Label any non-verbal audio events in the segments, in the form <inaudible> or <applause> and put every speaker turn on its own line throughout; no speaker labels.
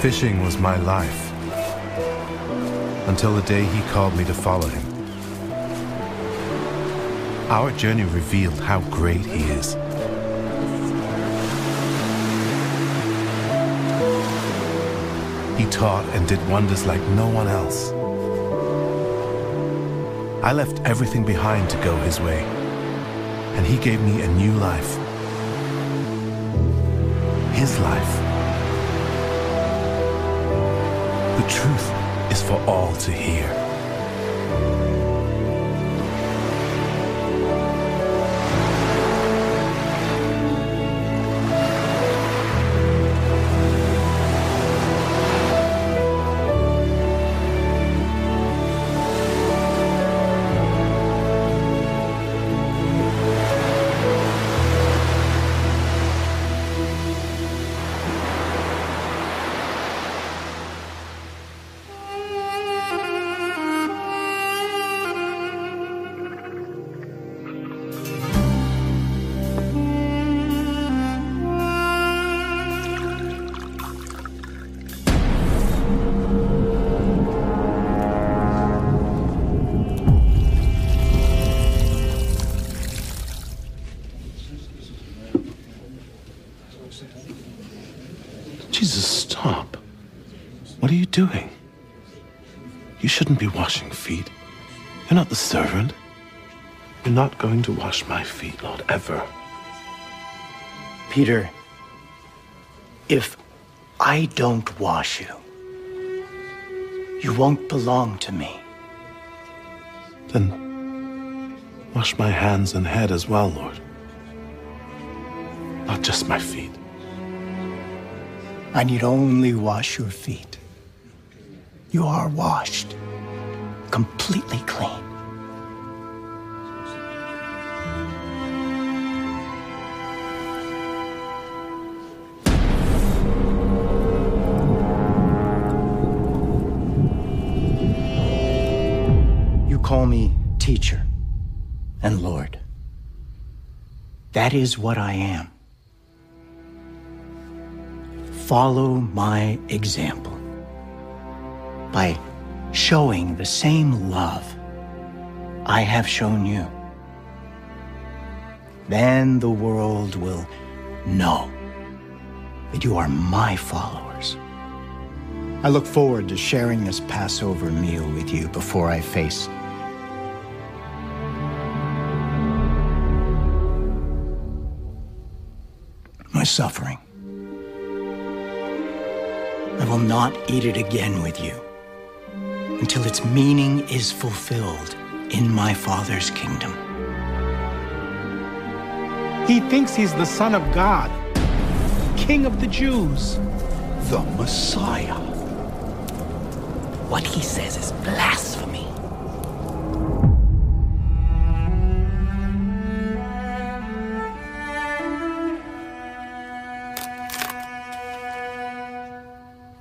Fishing was my life. Until the day he called me to follow him. Our journey revealed how great he is. He taught and did wonders like no one else. I left everything behind to go his way, and he gave me a new life. His life. Truth is for all to hear. Doing? You shouldn't be washing feet. You're not the servant. You're not going to wash my feet, Lord, ever.
Peter, if I don't wash you, you won't belong to me.
Then wash my hands and head as well, Lord. Not just my feet.
I need only wash your feet. You are washed, completely clean. You call me teacher and Lord. That is what I am. Follow my example by showing the same love I have shown you. Then the world will know that you are my followers. I look forward to sharing this Passover meal with you before I face my suffering. I will not eat it again with you until its meaning is fulfilled in my Father's kingdom.
He thinks he's the Son of God, King of the Jews.
The Messiah.
What he says is blasphemy.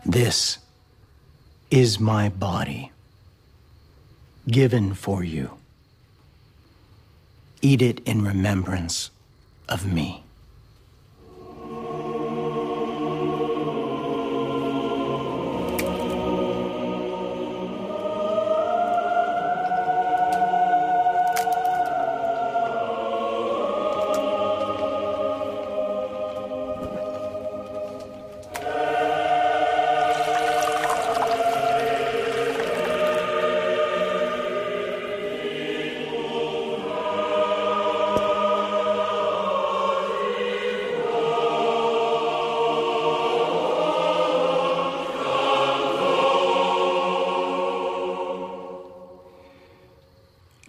This is my body, given for you. Eat it in remembrance of me.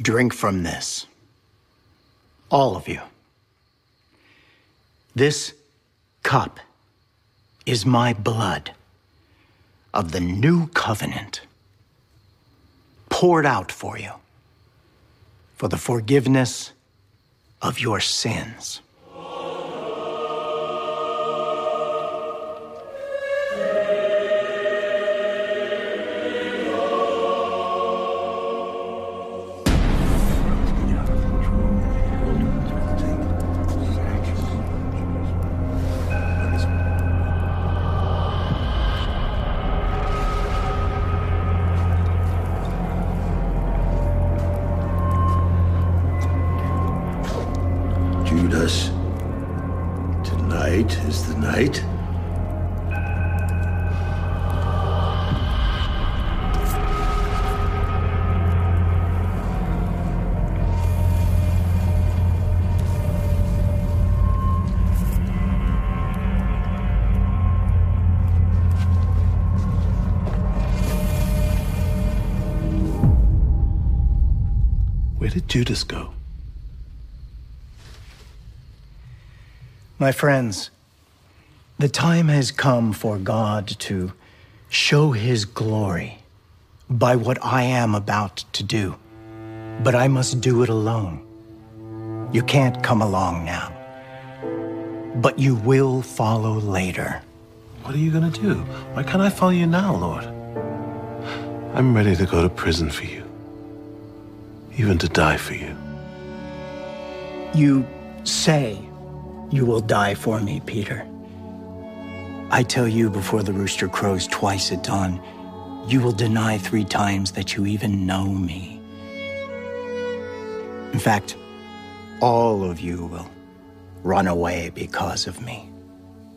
Drink from this. All of you. This cup is my blood of the new covenant, poured out for you for the forgiveness of your sins.
us Tonight is the night.
Where did Judas go?
My friends, the time has come for God to show his glory by what I am about to do. But I must do it alone. You can't come along now. But you will follow later.
What are you going to do? Why can't I follow you now, Lord? I'm ready to go to prison for you, even to die for you.
You say you will die for me, Peter. I tell you before the rooster crows twice at dawn, you will deny three times that you even know me. In fact, all of you will run away because of me,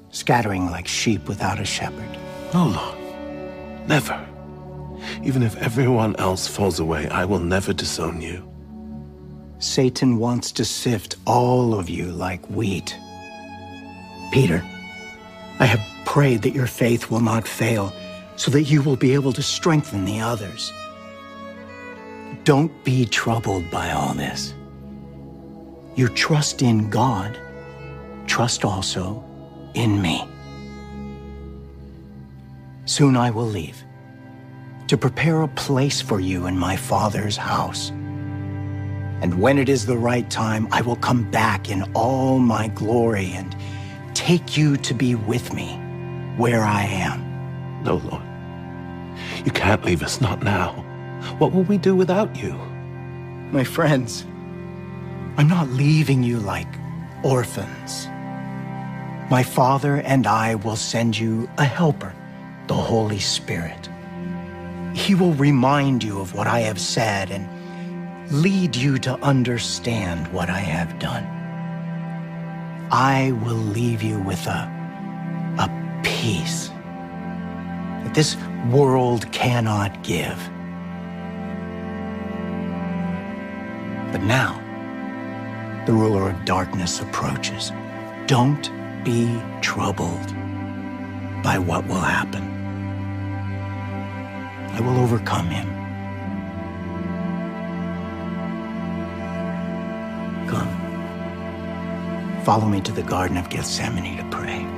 scattering like sheep without a shepherd.
No, Lord. Never. Even if everyone else falls away, I will never disown you.
Satan wants to sift all of you like wheat. Peter, I have prayed that your faith will not fail, so that you will be able to strengthen the others. Don't be troubled by all this. You trust in God, trust also in me. Soon I will leave to prepare a place for you in my Father's house. And when it is the right time, I will come back in all my glory and take you to be with me where I am.
No, Lord. You can't leave us, not now. What will we do without you?
My friends, I'm not leaving you like orphans. My Father and I will send you a helper, the Holy Spirit. He will remind you of what I have said and lead you to understand what I have done. I will leave you with a, a peace that this world cannot give. But now, the ruler of darkness approaches. Don't be troubled by what will happen. I will overcome him. Follow me to the Garden of Gethsemane to pray.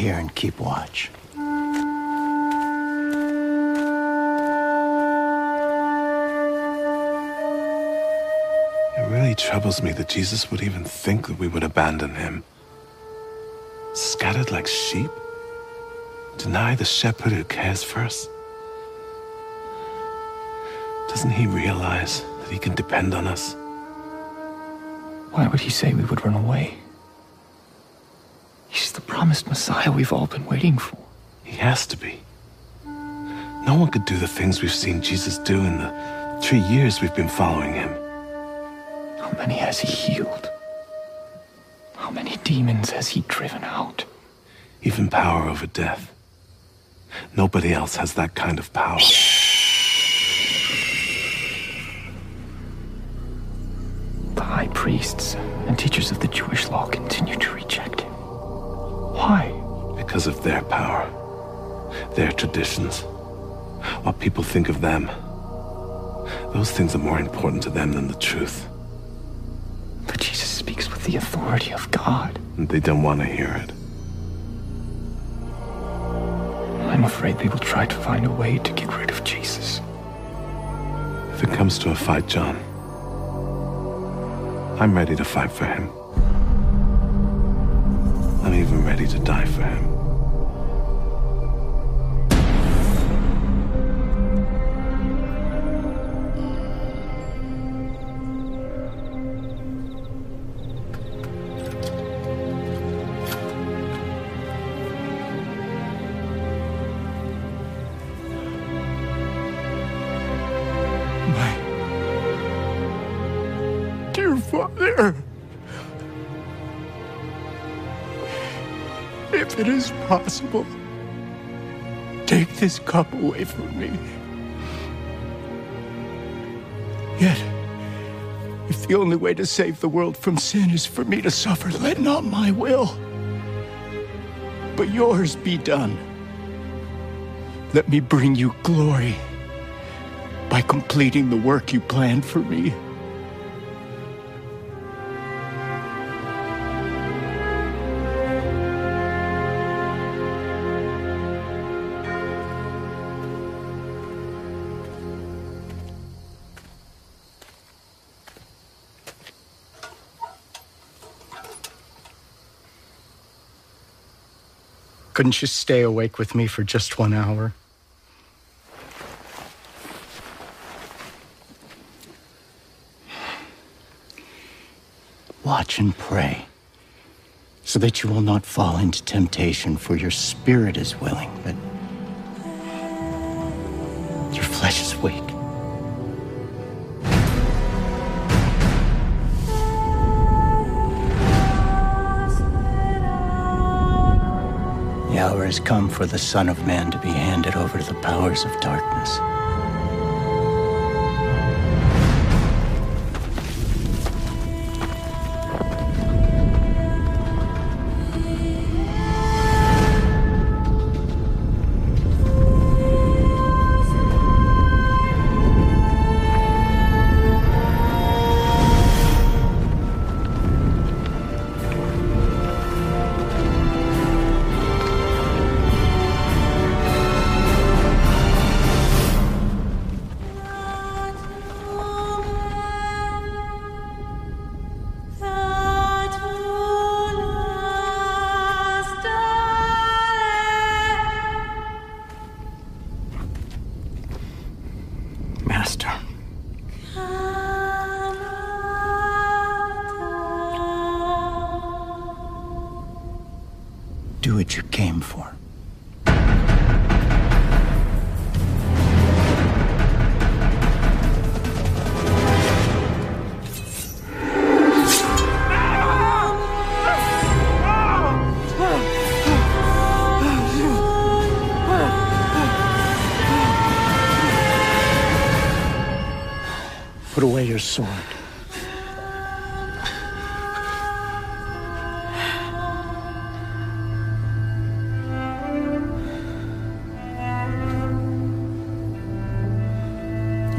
Here and keep watch.
It really troubles me that Jesus would even think that we would abandon him. Scattered like sheep? Deny the shepherd who cares for us? Doesn't he realize that he can depend on us?
Why would he say we would run away? Promised Messiah we've all been waiting for.
He has to be. No one could do the things we've seen Jesus do in the three years we've been following him.
How many has he healed? How many demons has he driven out?
Even power over death. Nobody else has that kind of power.
The high priests and teachers of the Jewish law continue to. Why?
Because of their power, their traditions, what people think of them. Those things are more important to them than the truth.
But Jesus speaks with the authority of God.
And they don't want to hear it.
I'm afraid they will try to find a way to get rid of Jesus.
If it comes to a fight, John, I'm ready to fight for him. I'm even ready to die for him.
Father, if it is possible, take this cup away from me. Yet, if the only way to save the world from sin is for me to suffer, let not my will, but yours be done. Let me bring you glory by completing the work you planned for me. Couldn't you stay awake with me for just one hour? Watch and pray, so that you will not fall into temptation, for your spirit is willing, but your flesh is weak. Hour has come for the Son of Man to be handed over to the powers of darkness.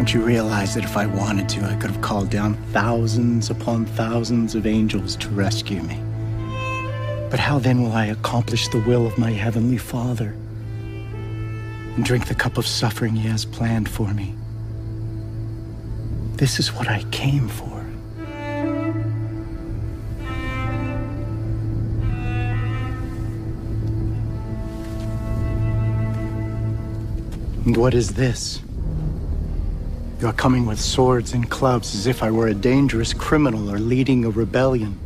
Don't you realize that if I wanted to, I could have called down thousands upon thousands of angels to rescue me? But how then will I accomplish the will of my heavenly Father and drink the cup of suffering he has planned for me? This is what I came for. And what is this? You are coming with swords and clubs as if I were a dangerous criminal or leading a rebellion.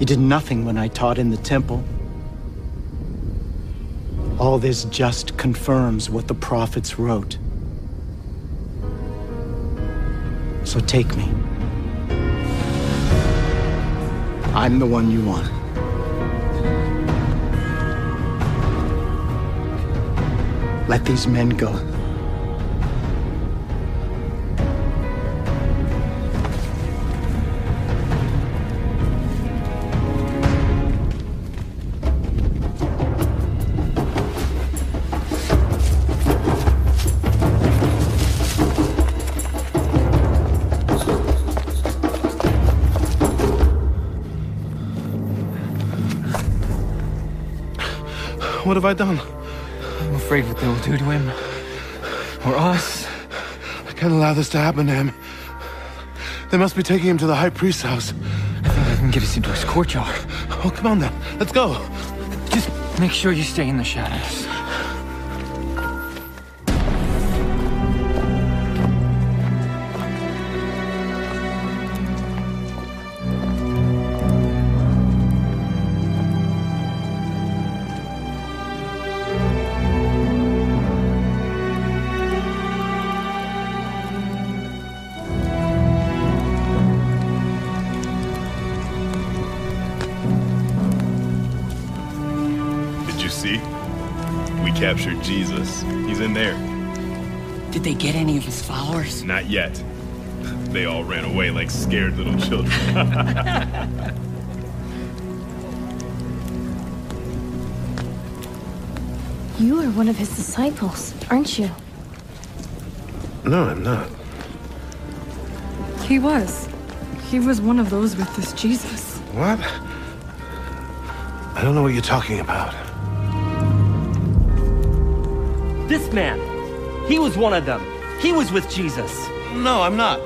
You did nothing when I taught in the temple. All this just confirms what the prophets wrote. So take me. I'm the one you want. Let these men go.
What have I done?
I'm afraid what they will do to him. Or us.
I can't allow this to happen to him. They must be taking him to the high priest's house.
I think I can get us into his courtyard.
Oh, come on then. Let's go.
Just make sure you stay in the shadows.
See? We captured Jesus. He's in there.
Did they get any of his followers?
Not yet. <laughs> They all ran away like scared little children. <laughs>
You are one of his disciples, aren't you?
No, I'm not.
He was. He was one of those with this Jesus.
What? I don't know what you're talking about.
This man, he was one of them. He was with Jesus.
No, I'm not.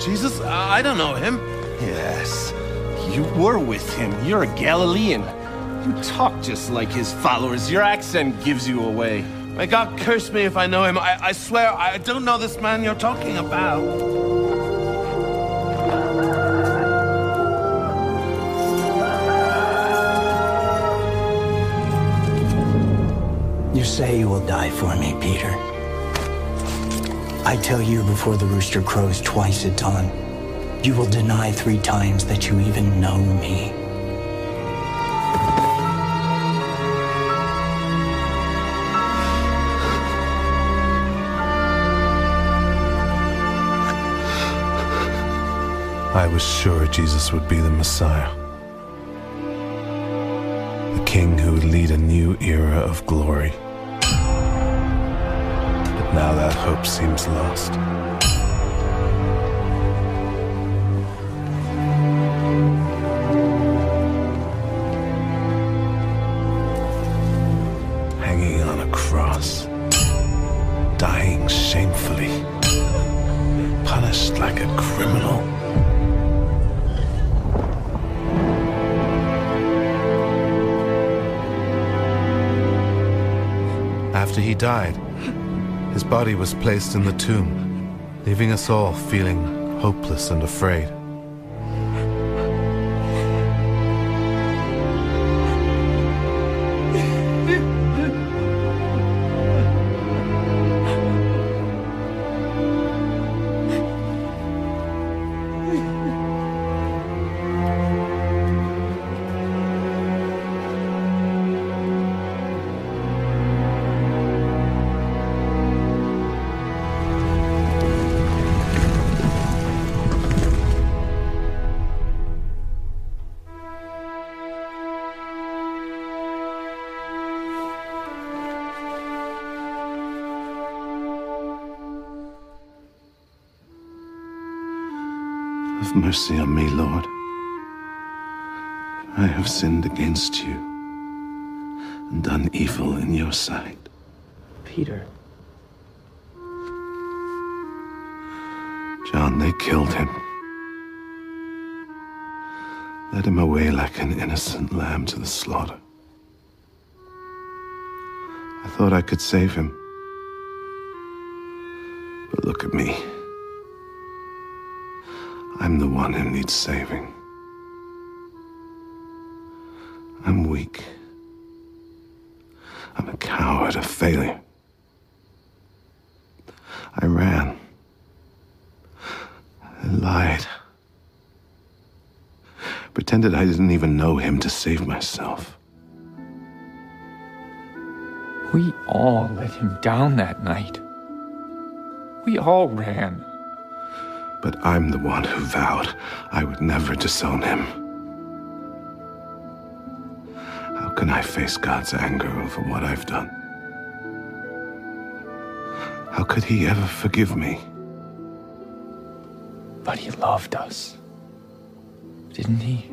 Jesus? I I don't know him.
Yes, you were with him. You're a Galilean. You talk just like his followers. Your accent gives you away.
May God curse me if I know him. I, I swear I don't know this man you're talking about.
Say you will die for me, Peter. I tell you before the rooster crows twice at dawn, you will deny three times that you even know me.
I was sure Jesus would be the Messiah. The king who would lead a new era of glory. Now that hope seems lost. Placed in the tomb, leaving us all feeling hopeless and afraid. Mercy on me, Lord. I have sinned against you and done evil in your sight.
Peter.
John, they killed him. Led him away like an innocent lamb to the slaughter. I thought I could save him. But look at me. I'm the one who needs saving. I'm weak. I'm a coward, a failure. I ran. I lied. Pretended I didn't even know him to save myself.
We all let him down that night. We all ran.
But I'm the one who vowed I would never disown him. How can I face God's anger over what I've done? How could he ever forgive me?
But he loved us. Didn't he?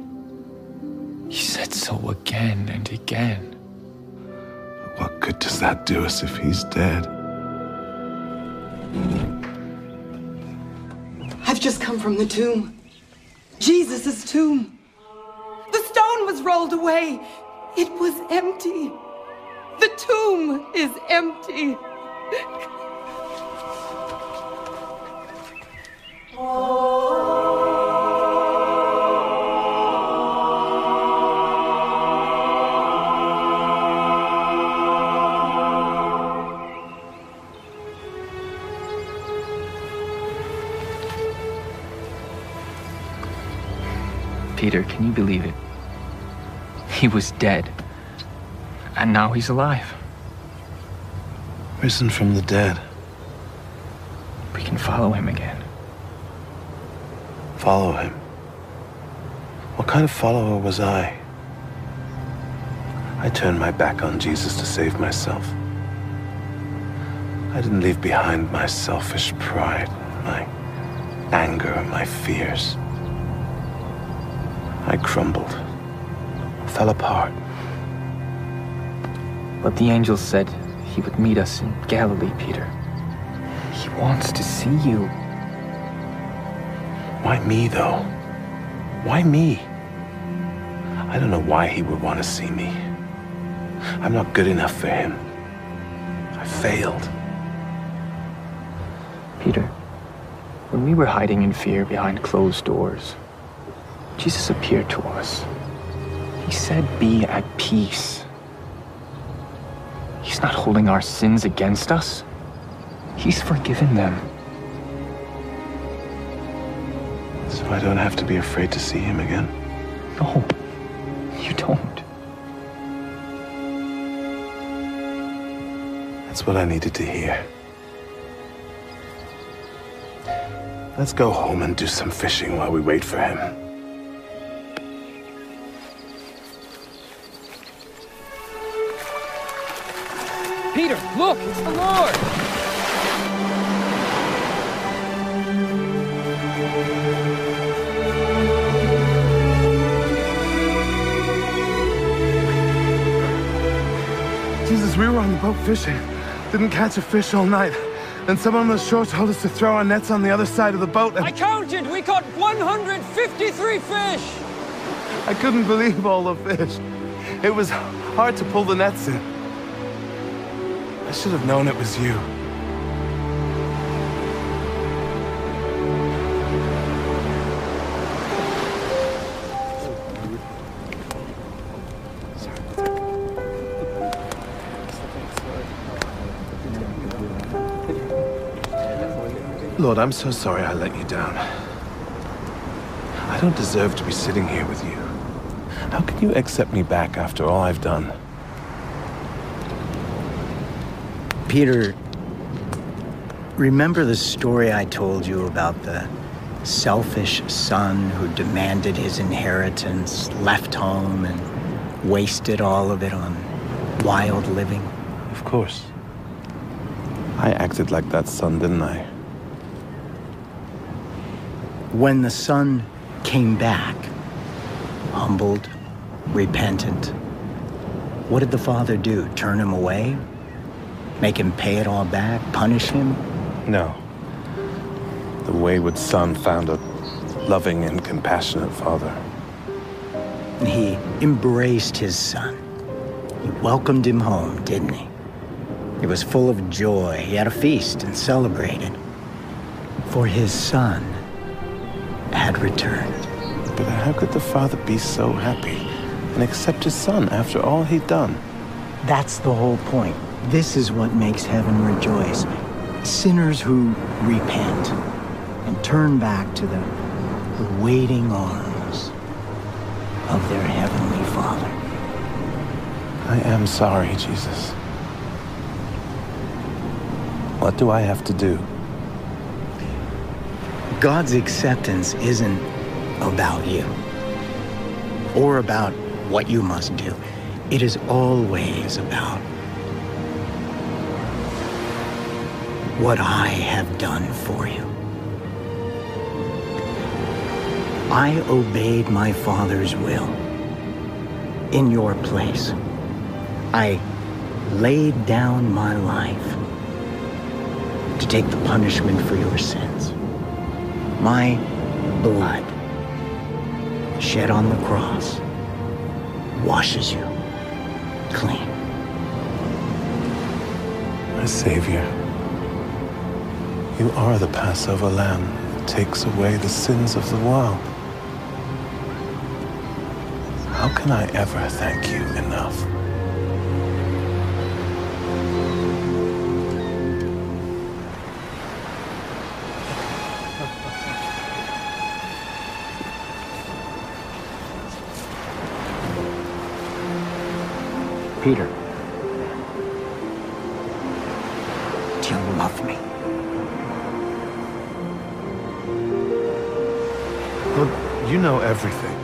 He said so again and again.
What good does that do us if he's dead?
Just come from the tomb. Jesus' tomb. The stone was rolled away. It was empty. The tomb is empty. Oh.
Peter, can you believe it? He was dead. And now he's alive.
Risen from the dead.
We can follow him again.
Follow him. What kind of follower was I? I turned my back on Jesus to save myself. I didn't leave behind my selfish pride, my anger, my fears. I crumbled, fell apart.
But the angel said he would meet us in Galilee, Peter. He wants to see you.
Why me, though? Why me? I don't know why he would want to see me. I'm not good enough for him. I failed.
Peter, when we were hiding in fear behind closed doors, Jesus appeared to us. He said, Be at peace. He's not holding our sins against us, He's forgiven them.
So I don't have to be afraid to see him again?
No, you don't.
That's what I needed to hear. Let's go home and do some fishing while we wait for him.
Peter, look, it's the Lord!
Jesus, we were on the boat fishing. Didn't catch a fish all night. Then someone on the shore told us to throw our nets on the other side of the boat. And
I counted! We caught 153 fish!
I couldn't believe all the fish. It was hard to pull the nets in. I should have known it was you. Lord, I'm so sorry I let you down. I don't deserve to be sitting here with you. How can you accept me back after all I've done?
Peter, remember the story I told you about the selfish son who demanded his inheritance, left home, and wasted all of it on wild living?
Of course. I acted like that son, didn't I?
When the son came back, humbled, repentant, what did the father do? Turn him away? Make him pay it all back? Punish him?
No. The wayward son found a loving and compassionate father.
And he embraced his son. He welcomed him home, didn't he? He was full of joy. He had a feast and celebrated. For his son had returned.
But how could the father be so happy and accept his son after all he'd done?
That's the whole point. This is what makes heaven rejoice. Sinners who repent and turn back to the, the waiting arms of their heavenly Father.
I am sorry, Jesus. What do I have to do?
God's acceptance isn't about you or about what you must do. It is always about what I have done for you. I obeyed my Father's will in your place. I laid down my life to take the punishment for your sins. My blood shed on the cross washes you clean.
My Savior, you are the Passover lamb that takes away the sins of the world. How can I ever thank you enough?
Peter,
you know everything.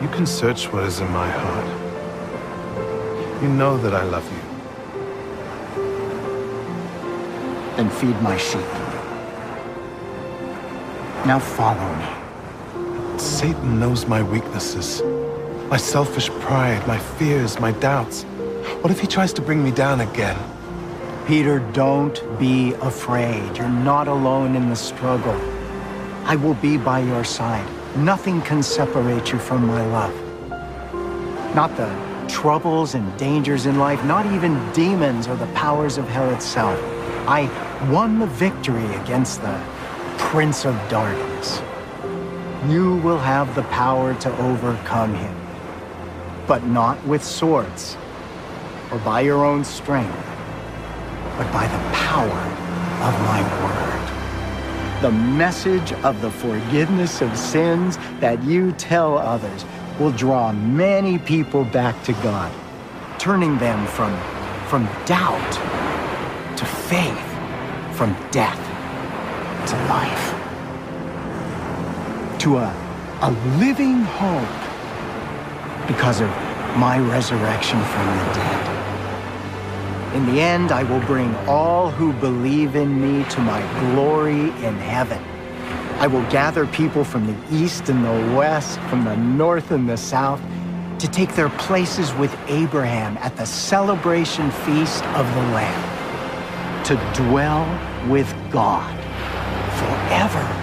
You can search what is in my heart. You know that I love you.
Then feed my sheep. Now follow me.
Satan knows my weaknesses. My selfish pride, my fears, my doubts. What if he tries to bring me down again?
Peter, don't be afraid. You're not alone in the struggle. I will be by your side. Nothing can separate you from my love. Not the troubles and dangers in life, not even demons or the powers of hell itself. I won the victory against the Prince of Darkness. You will have the power to overcome him but not with swords or by your own strength, but by the power of my word. The message of the forgiveness of sins that you tell others will draw many people back to God, turning them from, from doubt to faith, from death to life, to a, a living hope because of my resurrection from the dead. In the end, I will bring all who believe in me to my glory in heaven. I will gather people from the east and the west, from the north and the south, to take their places with Abraham at the celebration feast of the Lamb, to dwell with God forever.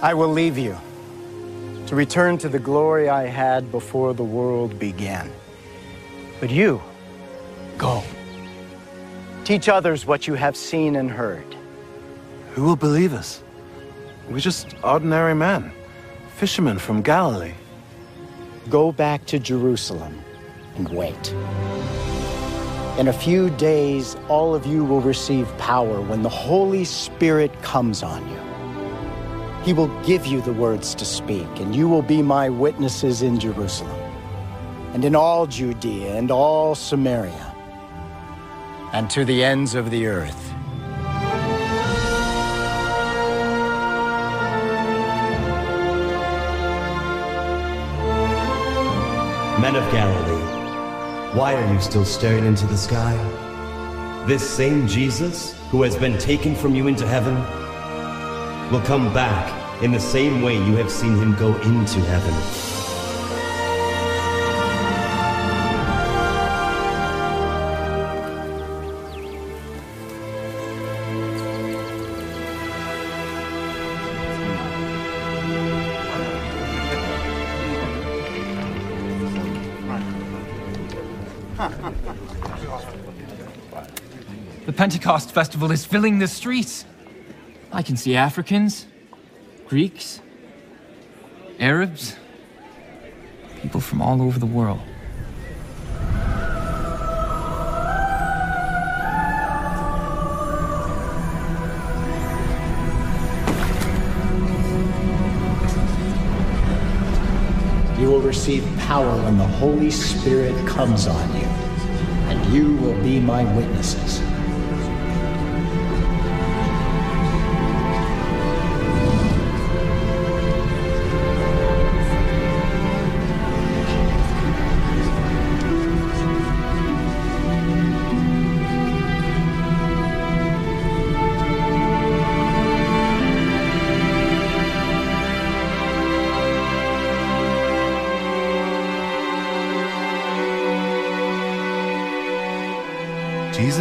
I will leave you to return to the glory I had before the world began. But you, go. Teach others what you have seen and heard.
Who will believe us? We're just ordinary men, fishermen from Galilee.
Go back to Jerusalem and wait. In a few days, all of you will receive power when the Holy Spirit comes on you. He will give you the words to speak, and you will be my witnesses in Jerusalem, and in all Judea and all Samaria, and to the ends of the earth.
Men of Galilee, why are you still staring into the sky? This same Jesus, who has been taken from you into heaven, will come back in the same way you have seen him go into heaven.
The Pentecost festival is filling the streets. I can see Africans, Greeks, Arabs, people from all over the world.
You will receive power when the Holy Spirit comes on you, and you will be my witnesses.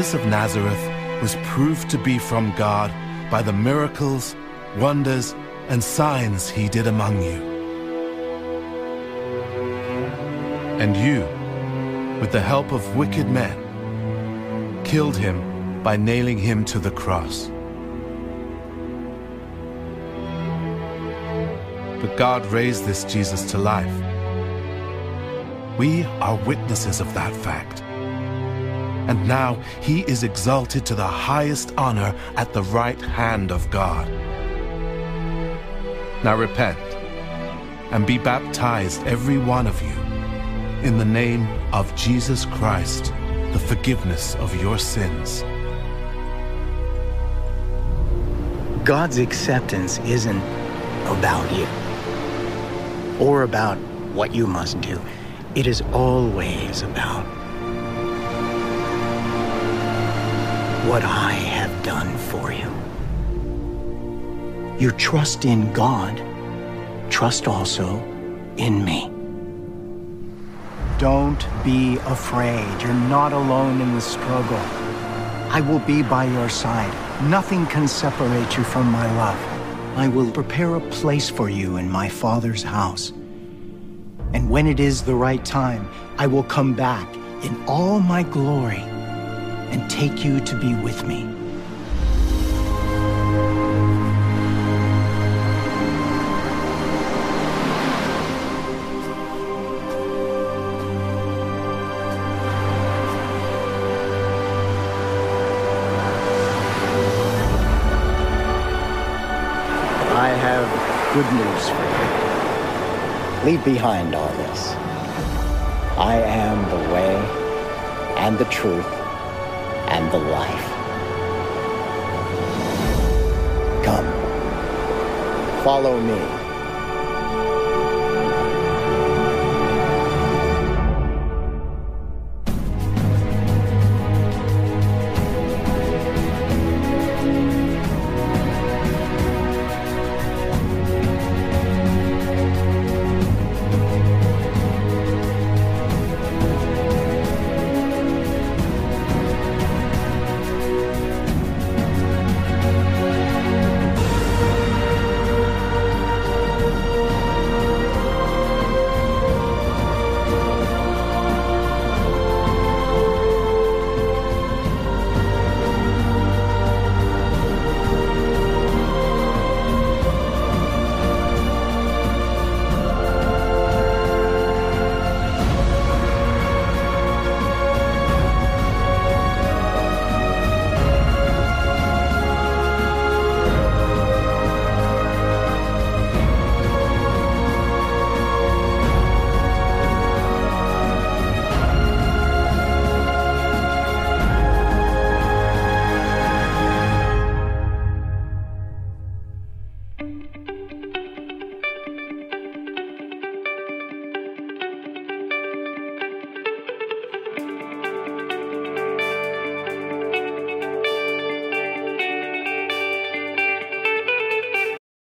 Jesus of Nazareth was proved to be from God by the miracles, wonders, and signs he did among you. And you, with the help of wicked men, killed him by nailing him to the cross. But God raised this Jesus to life. We are witnesses of that fact. And now he is exalted to the highest honor at the right hand of God. Now repent and be baptized, every one of you, in the name of Jesus Christ, the forgiveness of your sins.
God's acceptance isn't about you or about what you must do. It is always about what I have done for you. You trust in God, trust also in me. Don't be afraid. You're not alone in the struggle. I will be by your side. Nothing can separate you from my love. I will prepare a place for you in my Father's house. And when it is the right time, I will come back in all my glory and take you to be with me. I have good news for you. Leave behind all this. I am the way and the truth and the life. Come, follow me.